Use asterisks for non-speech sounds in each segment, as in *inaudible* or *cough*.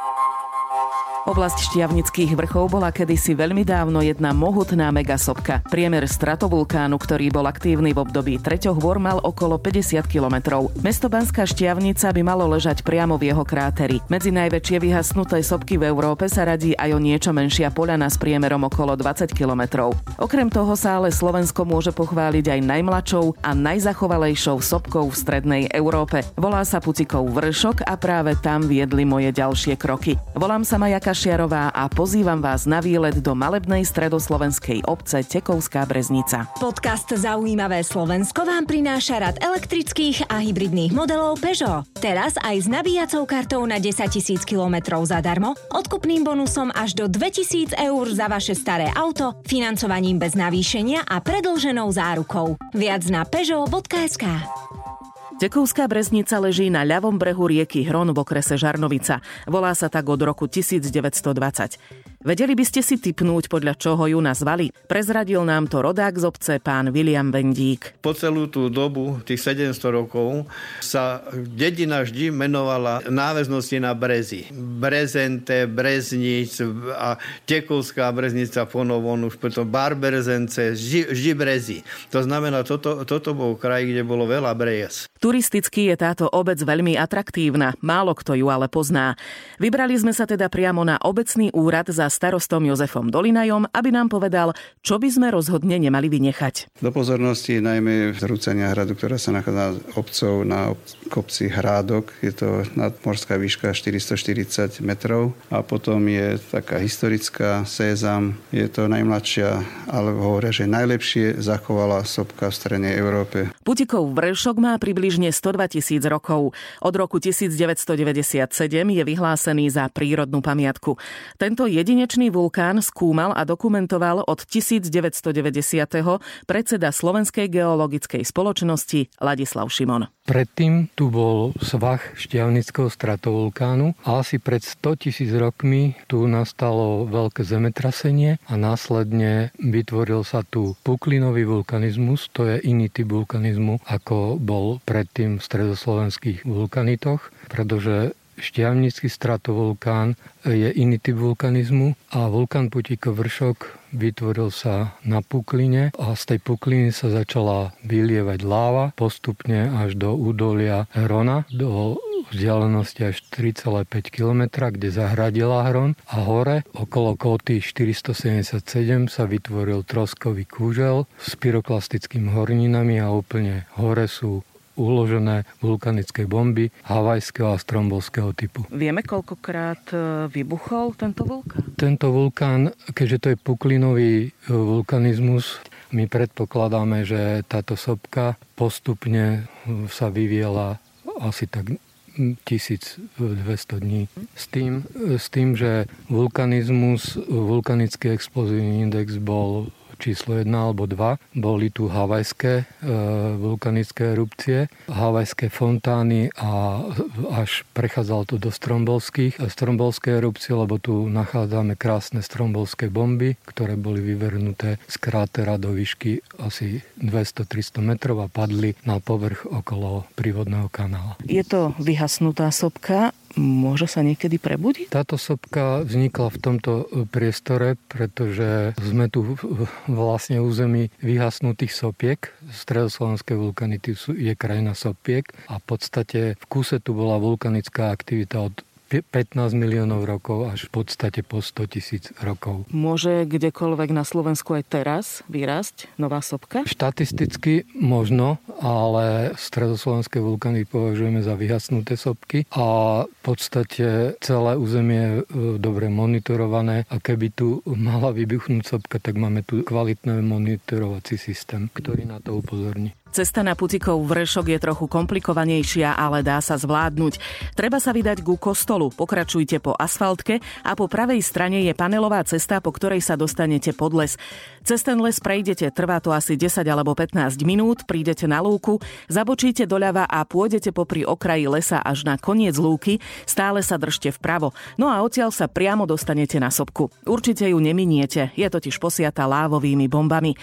Thank you. Oblasť šťavnických vrchov bola kedysi veľmi dávno jedna mohutná megasopka. Priemer stratovulkánu, ktorý bol aktívny v období treťoch vor, mal okolo 50 kilometrov. Mesto Banská šťavnica by malo ležať priamo v jeho kráteri. Medzi najväčšie vyhasnuté sopky v Európe sa radí aj o niečo menšia poľana s priemerom okolo 20 kilometrov. Okrem toho sa ale Slovensko môže pochváliť aj najmladšou a najzachovalejšou sopkou v strednej Európe. Volá sa Pucikov vršok a práve tam viedli moje ďalšie kroky. Volám sa Maja Kašiarová a pozývam vás na výlet do malebnej stredoslovenskej obce Tekovská Breznica. Podcast Zaujímavé Slovensko vám prináša rad elektrických a hybridných modelov Peugeot. Teraz aj s nabíjacou kartou na 10 000 km zadarmo, odkupným bonusom až do 2000 eur za vaše staré auto, financovaním bez navýšenia a predlženou zárukou. Viac na peugeot.sk. Tekovská Breznica leží na ľavom brehu rieky Hron v okrese Žarnovica. Volá sa tak od roku 1920. Vedeli by ste si typnúť, podľa čoho ju nazvali? Prezradil nám to rodák z obce pán William Vendík. Po celú tú dobu, tých 700 rokov, sa dedina vždy menovala náväznosti na Brezy. Brezente, Breznic a Tekovská Breznica ponovon už potom Barberzence, vždy Brezy. To znamená, toto, toto bol kraj, kde bolo veľa brez. Turisticky je táto obec veľmi atraktívna, málo kto ju ale pozná. Vybrali sme sa teda priamo na obecný úrad za starostom Jozefom Dolinajom, aby nám povedal, čo by sme rozhodne nemali vynechať. Do pozornosti najmä zrúcenia hradu, ktorá sa nachádza obcov na kopci Hrádok. Je to nadmorská výška 440 metrov a potom je taká historická Sézam. Je to najmladšia, ale hovoria, že najlepšie zachovala sopka v strednej Európe. Putikov vršok má približne 102 tisíc rokov. Od roku 1997 je vyhlásený za prírodnú pamiatku. Tento jedine jedinečný vulkán skúmal a dokumentoval od 1990. predseda Slovenskej geologickej spoločnosti Ladislav Šimon. Predtým tu bol svah šťavnického stratovulkánu a asi pred 100 tisíc rokmi tu nastalo veľké zemetrasenie a následne vytvoril sa tu puklinový vulkanizmus, to je iný typ vulkanizmu, ako bol predtým v stredoslovenských vulkanitoch, pretože šťavnický stratovulkán je iný typ vulkanizmu a vulkán Putíko vršok vytvoril sa na pukline a z tej pukliny sa začala vylievať láva postupne až do údolia Hrona, do vzdialenosti až 3,5 km, kde zahradila Hron a hore. Okolo kóty 477 sa vytvoril troskový kúžel s pyroklastickými horninami a úplne hore sú uložené vulkanické bomby havajského a strombolského typu. Vieme, koľkokrát e, vybuchol tento vulkán? Tento vulkán, keďže to je puklinový e, vulkanizmus, my predpokladáme, že táto sopka postupne e, sa vyviela asi tak 1200 dní. S tým, s tým, že vulkanizmus, vulkanický explozívny index bol číslo 1 alebo 2. Boli tu havajské e, vulkanické erupcie, havajské fontány a až prechádzalo to do strombolských a strombolské erupcie, lebo tu nachádzame krásne strombolské bomby, ktoré boli vyvrhnuté z krátera do výšky asi 200-300 metrov a padli na povrch okolo prívodného kanála. Je to vyhasnutá sopka môže sa niekedy prebudiť? Táto sopka vznikla v tomto e, priestore, pretože sme tu vlastne území vyhasnutých sopiek. Stredoslovenské vulkanity je krajina sopiek a v podstate v kúse tu bola vulkanická aktivita od 15 miliónov rokov až v podstate po 100 tisíc rokov. Môže kdekoľvek na Slovensku aj teraz vyrásť nová sopka? Štatisticky možno, ale stredoslovenské vulkány považujeme za vyhasnuté sopky a v podstate celé územie je dobre monitorované a keby tu mala vybuchnúť sopka, tak máme tu kvalitný monitorovací systém, ktorý na to upozorní. Cesta na Pucikov vršok je trochu komplikovanejšia, ale dá sa zvládnuť. Treba sa vydať ku kostolu, pokračujte po asfaltke a po pravej strane je panelová cesta, po ktorej sa dostanete pod les. Cez ten les prejdete, trvá to asi 10 alebo 15 minút, prídete na lúku, zabočíte doľava a pôjdete popri okraji lesa až na koniec lúky, stále sa držte vpravo. No a odtiaľ sa priamo dostanete na sopku. Určite ju neminiete, je totiž posiata lávovými bombami.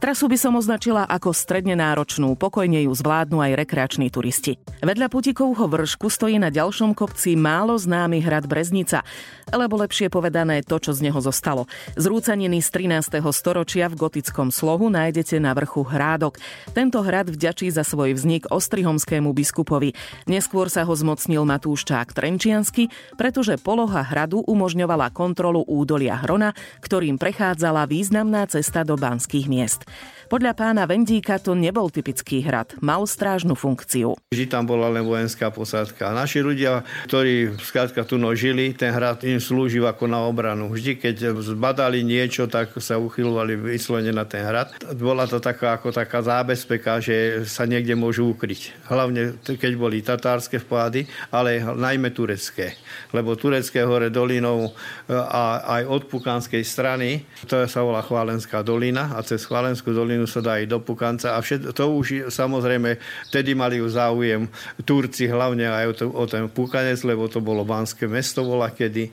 Trasu by som označila ako stredne náročnú náročnú, pokojne ju zvládnu aj rekreační turisti. Vedľa Putikovho vršku stojí na ďalšom kopci málo známy hrad Breznica, alebo lepšie povedané to, čo z neho zostalo. Zrúcaniny z 13. storočia v gotickom slohu nájdete na vrchu Hrádok. Tento hrad vďačí za svoj vznik ostrihomskému biskupovi. Neskôr sa ho zmocnil Matúščák Trenčiansky, pretože poloha hradu umožňovala kontrolu údolia Hrona, ktorým prechádzala významná cesta do banských miest. Podľa pána Vendíka to nebol typický hrad, mal strážnu funkciu. Vždy tam bola len vojenská posádka. Naši ľudia, ktorí skrátka tu nožili, ten hrad im slúžil ako na obranu. Vždy, keď zbadali niečo, tak sa uchylovali vyslovene na ten hrad. Bola to taká, ako taká zábezpeka, že sa niekde môžu ukryť. Hlavne, keď boli tatárske vpády, ale najmä turecké. Lebo turecké hore dolinou e, a aj od Pukánskej strany, to sa volá Chválenská dolina a cez Chválenskú dolinu sa dá aj do Pukanca a všet, to už samozrejme vtedy mali záujem Turci hlavne aj o, to, o ten Pukanec, lebo to bolo banské mesto bola kedy.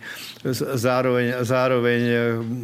Zároveň, zároveň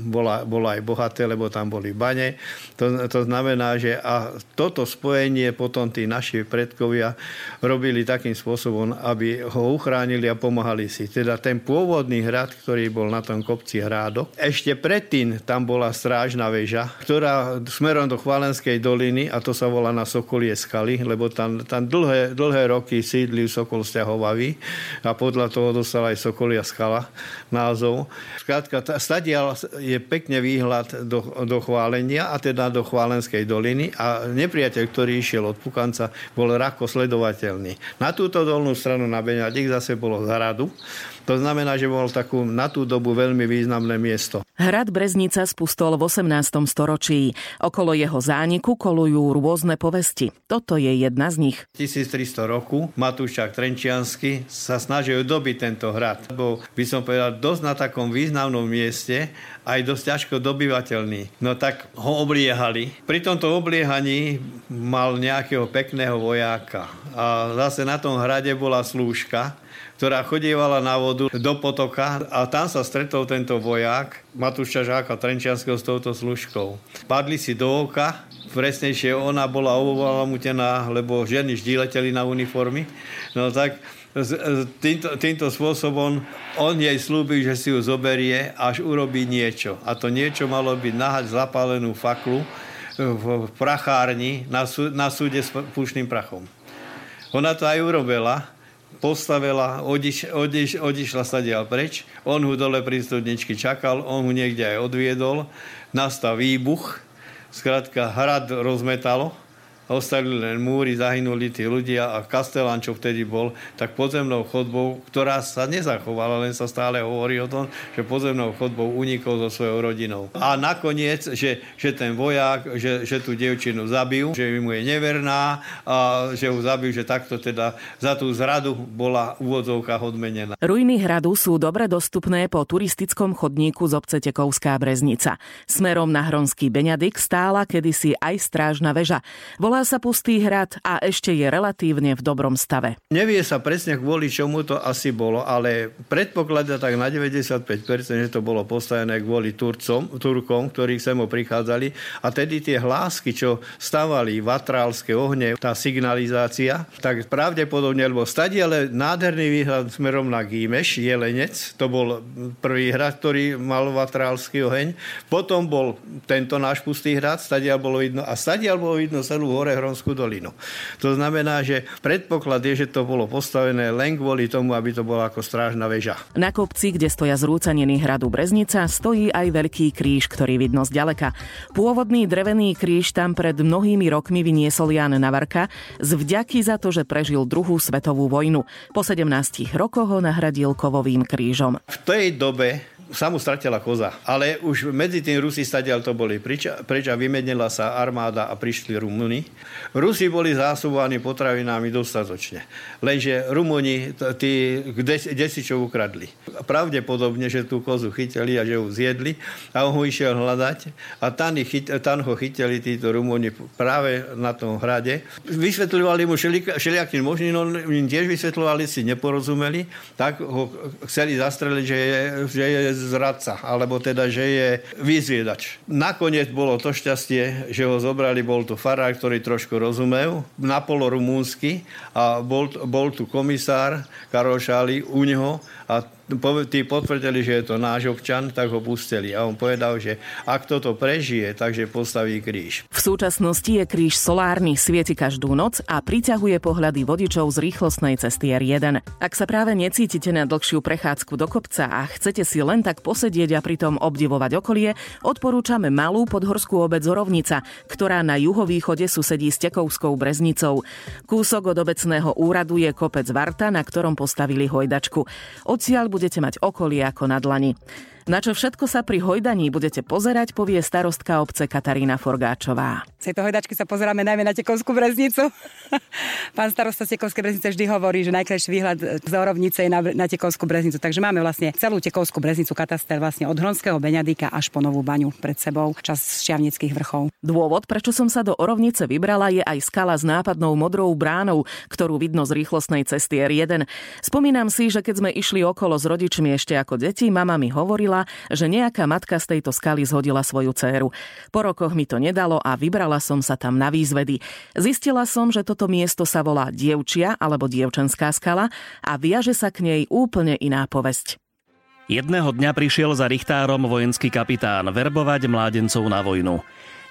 bola, bola aj bohaté, lebo tam boli bane. To, to znamená, že a toto spojenie potom tí naši predkovia robili takým spôsobom, aby ho uchránili a pomáhali si. Teda ten pôvodný hrad, ktorý bol na tom kopci Hrádok, ešte predtým tam bola strážna väža, ktorá smerom do Chvalenskej doliny a to sa volá na Sokolie skaly, lebo tam, tam dlhé, dlhé roky sídli Sokol Sťahovavý a podľa toho dostala aj Sokolia skala názov. Skrátka, stadial je pekne výhľad do, do Chválenia a teda do Chválenskej doliny a nepriateľ, ktorý išiel od Pukanca, bol rako sledovateľný. Na túto dolnú stranu na Beňadik zase bolo zaradu to znamená, že bol takú na tú dobu veľmi významné miesto. Hrad Breznica spustol v 18. storočí. Okolo jeho zániku kolujú rôzne povesti. Toto je jedna z nich. 1300 roku Matúšak Trenčiansky sa snažil dobiť tento hrad. Bol, by som povedal, dosť na takom významnom mieste, aj dosť ťažko dobyvateľný. No tak ho obliehali. Pri tomto obliehaní mal nejakého pekného vojáka. A zase na tom hrade bola slúžka, ktorá chodievala na vodu do potoka a tam sa stretol tento vojak Matúša Žáka Trenčianského s touto služkou. Padli si do oka, presnejšie ona bola obovamutená, lebo ženy vždy leteli na uniformy. No tak týmto, týmto spôsobom on jej slúbil, že si ju zoberie, až urobí niečo. A to niečo malo byť nahať zapálenú faklu v prachárni na, sú, na súde s pušným prachom. Ona to aj urobila, postavila, odiš, odiš, odišla sa dial preč, on ho dole pri studničky čakal, on ho niekde aj odviedol, nastal výbuch, zkrátka hrad rozmetalo, ostali len múry, zahynuli tí ľudia a Kastelán, čo vtedy bol, tak podzemnou chodbou, ktorá sa nezachovala, len sa stále hovorí o tom, že podzemnou chodbou unikol so svojou rodinou. A nakoniec, že, že ten vojak, že, že tú devčinu zabijú, že mu je neverná a že ju zabijú, že takto teda za tú zradu bola úvodzovka odmenená. Ruiny hradu sú dobre dostupné po turistickom chodníku z obce Tekovská Breznica. Smerom na Hronský Beňadik stála kedysi aj strážna väža. Bola Volá sa Pustý hrad a ešte je relatívne v dobrom stave. Nevie sa presne kvôli čomu to asi bolo, ale predpokladá tak na 95%, že to bolo postavené kvôli Turcom, Turkom, ktorí sem prichádzali. A tedy tie hlásky, čo stavali, vatrálske ohne, tá signalizácia, tak pravdepodobne, lebo stadi ale nádherný výhľad smerom na Gímeš, Jelenec, to bol prvý hrad, ktorý mal vatrálsky oheň. Potom bol tento náš Pustý hrad, stadiaľ bolo vidno, a stadiaľ bolo vidno celú hore Hronskú dolinu. To znamená, že predpoklad je, že to bolo postavené len kvôli tomu, aby to bola ako strážna väža. Na kopci, kde stoja zrúcaniny hradu Breznica, stojí aj veľký kríž, ktorý vidno z ďaleka. Pôvodný drevený kríž tam pred mnohými rokmi vyniesol Jan Navarka z vďaky za to, že prežil druhú svetovú vojnu. Po 17 rokoch ho nahradil kovovým krížom. V tej dobe sa stratila koza. Ale už medzi tým Rusi stadiaľ to boli preč, preč a vymenila sa armáda a prišli Rumúni. Rusi boli zásobovaní potravinami dostatočne. Lenže Rumúni tí desi čo ukradli. Pravdepodobne, že tú kozu chytili a že ju zjedli a on ho išiel hľadať a tam, chyt, tam ho chytili títo Rumúni práve na tom hrade. Vysvetľovali mu všelijakým možným, on im tiež vysvetľovali, si neporozumeli, tak ho chceli zastreliť, že je, že je zradca, alebo teda, že je vyzviedač. Nakoniec bolo to šťastie, že ho zobrali, bol tu farár, ktorý trošku rozumel, napolo rumúnsky a bol, bol tu komisár Karol Šáli u neho a tí potvrdili, že je to náš občan, tak ho pustili. A on povedal, že ak toto prežije, takže postaví kríž. V súčasnosti je kríž solárny, svieti každú noc a priťahuje pohľady vodičov z rýchlostnej cesty R1. Ak sa práve necítite na dlhšiu prechádzku do kopca a chcete si len tak posedieť a pritom obdivovať okolie, odporúčame malú podhorskú obec Zorovnica, ktorá na juhovýchode susedí s Tekovskou breznicou. Kúsok od obecného úradu je kopec Varta, na ktorom postavili hojdačku. Odsiaľ budete mať okolie ako na dlani. Na čo všetko sa pri hojdaní budete pozerať, povie starostka obce Katarína Forgáčová. Z tejto hojdačky sa pozeráme najmä na Tekovskú breznicu. *laughs* Pán starosta z Tekovskej breznice vždy hovorí, že najkrajší výhľad z Orovnice je na, na Tekovskú breznicu. Takže máme vlastne celú Tekovskú breznicu kataster vlastne od Hronského Beňadíka až po Novú baňu pred sebou, čas šťavnických vrchov. Dôvod, prečo som sa do Orovnice vybrala, je aj skala s nápadnou modrou bránou, ktorú vidno z rýchlostnej cesty R1. Spomínam si, že keď sme išli okolo s rodičmi ešte ako deti, mama mi hovorila, že nejaká matka z tejto skaly zhodila svoju dceru. Po rokoch mi to nedalo a vybrala som sa tam na výzvedy. Zistila som, že toto miesto sa volá Dievčia alebo Dievčenská skala a viaže sa k nej úplne iná povesť. Jedného dňa prišiel za Richtárom vojenský kapitán verbovať mládencov na vojnu.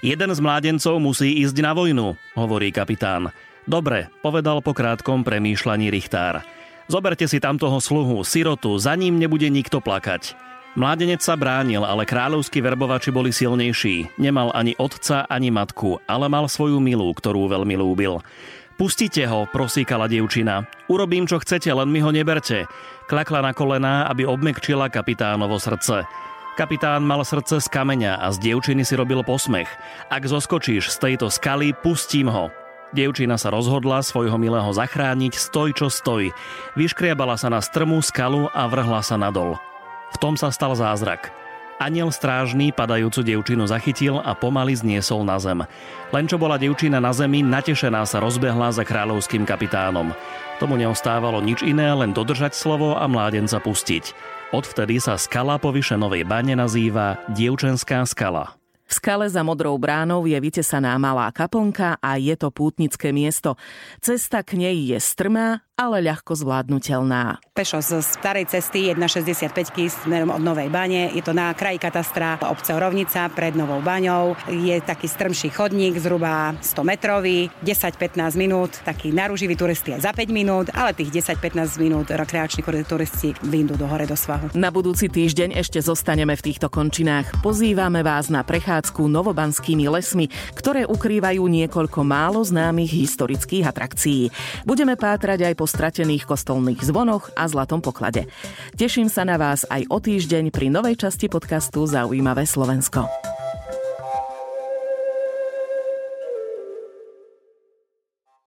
Jeden z mládencov musí ísť na vojnu, hovorí kapitán. Dobre, povedal po krátkom premýšľaní Richtár. Zoberte si tam toho sluhu, sirotu, za ním nebude nikto plakať. Mládenec sa bránil, ale kráľovskí verbovači boli silnejší. Nemal ani otca, ani matku, ale mal svoju milú, ktorú veľmi lúbil. Pustite ho, prosíkala dievčina. Urobím, čo chcete, len mi ho neberte. Klakla na kolená, aby obmekčila kapitánovo srdce. Kapitán mal srdce z kameňa a z dievčiny si robil posmech. Ak zoskočíš z tejto skaly, pustím ho. Dievčina sa rozhodla svojho milého zachrániť stoj čo stoj. Vyškriabala sa na strmú skalu a vrhla sa nadol. V tom sa stal zázrak. Aniel strážný padajúcu dievčinu zachytil a pomaly zniesol na zem. Len čo bola dievčina na zemi, natešená sa rozbehla za kráľovským kapitánom. Tomu neostávalo nič iné, len dodržať slovo a mládenca pustiť. Odvtedy sa skala po Vyšenovej bane nazýva Dievčenská skala. V skale za modrou bránou je vytesaná malá kaplnka a je to pútnické miesto. Cesta k nej je strmá ale ľahko zvládnutelná. Pešo z starej cesty 1,65 smerom od Novej bane. Je to na kraji katastra obce Rovnica pred Novou baňou. Je taký strmší chodník, zhruba 100 metrový, 10-15 minút, taký naruživý turisti aj za 5 minút, ale tých 10-15 minút rekreační turisti vyjdú do hore do svahu. Na budúci týždeň ešte zostaneme v týchto končinách. Pozývame vás na prechádzku novobanskými lesmi, ktoré ukrývajú niekoľko málo známych historických atrakcií. Budeme pátrať aj po stratených kostolných zvonoch a zlatom poklade. Teším sa na vás aj o týždeň pri novej časti podcastu Zaujímavé Slovensko.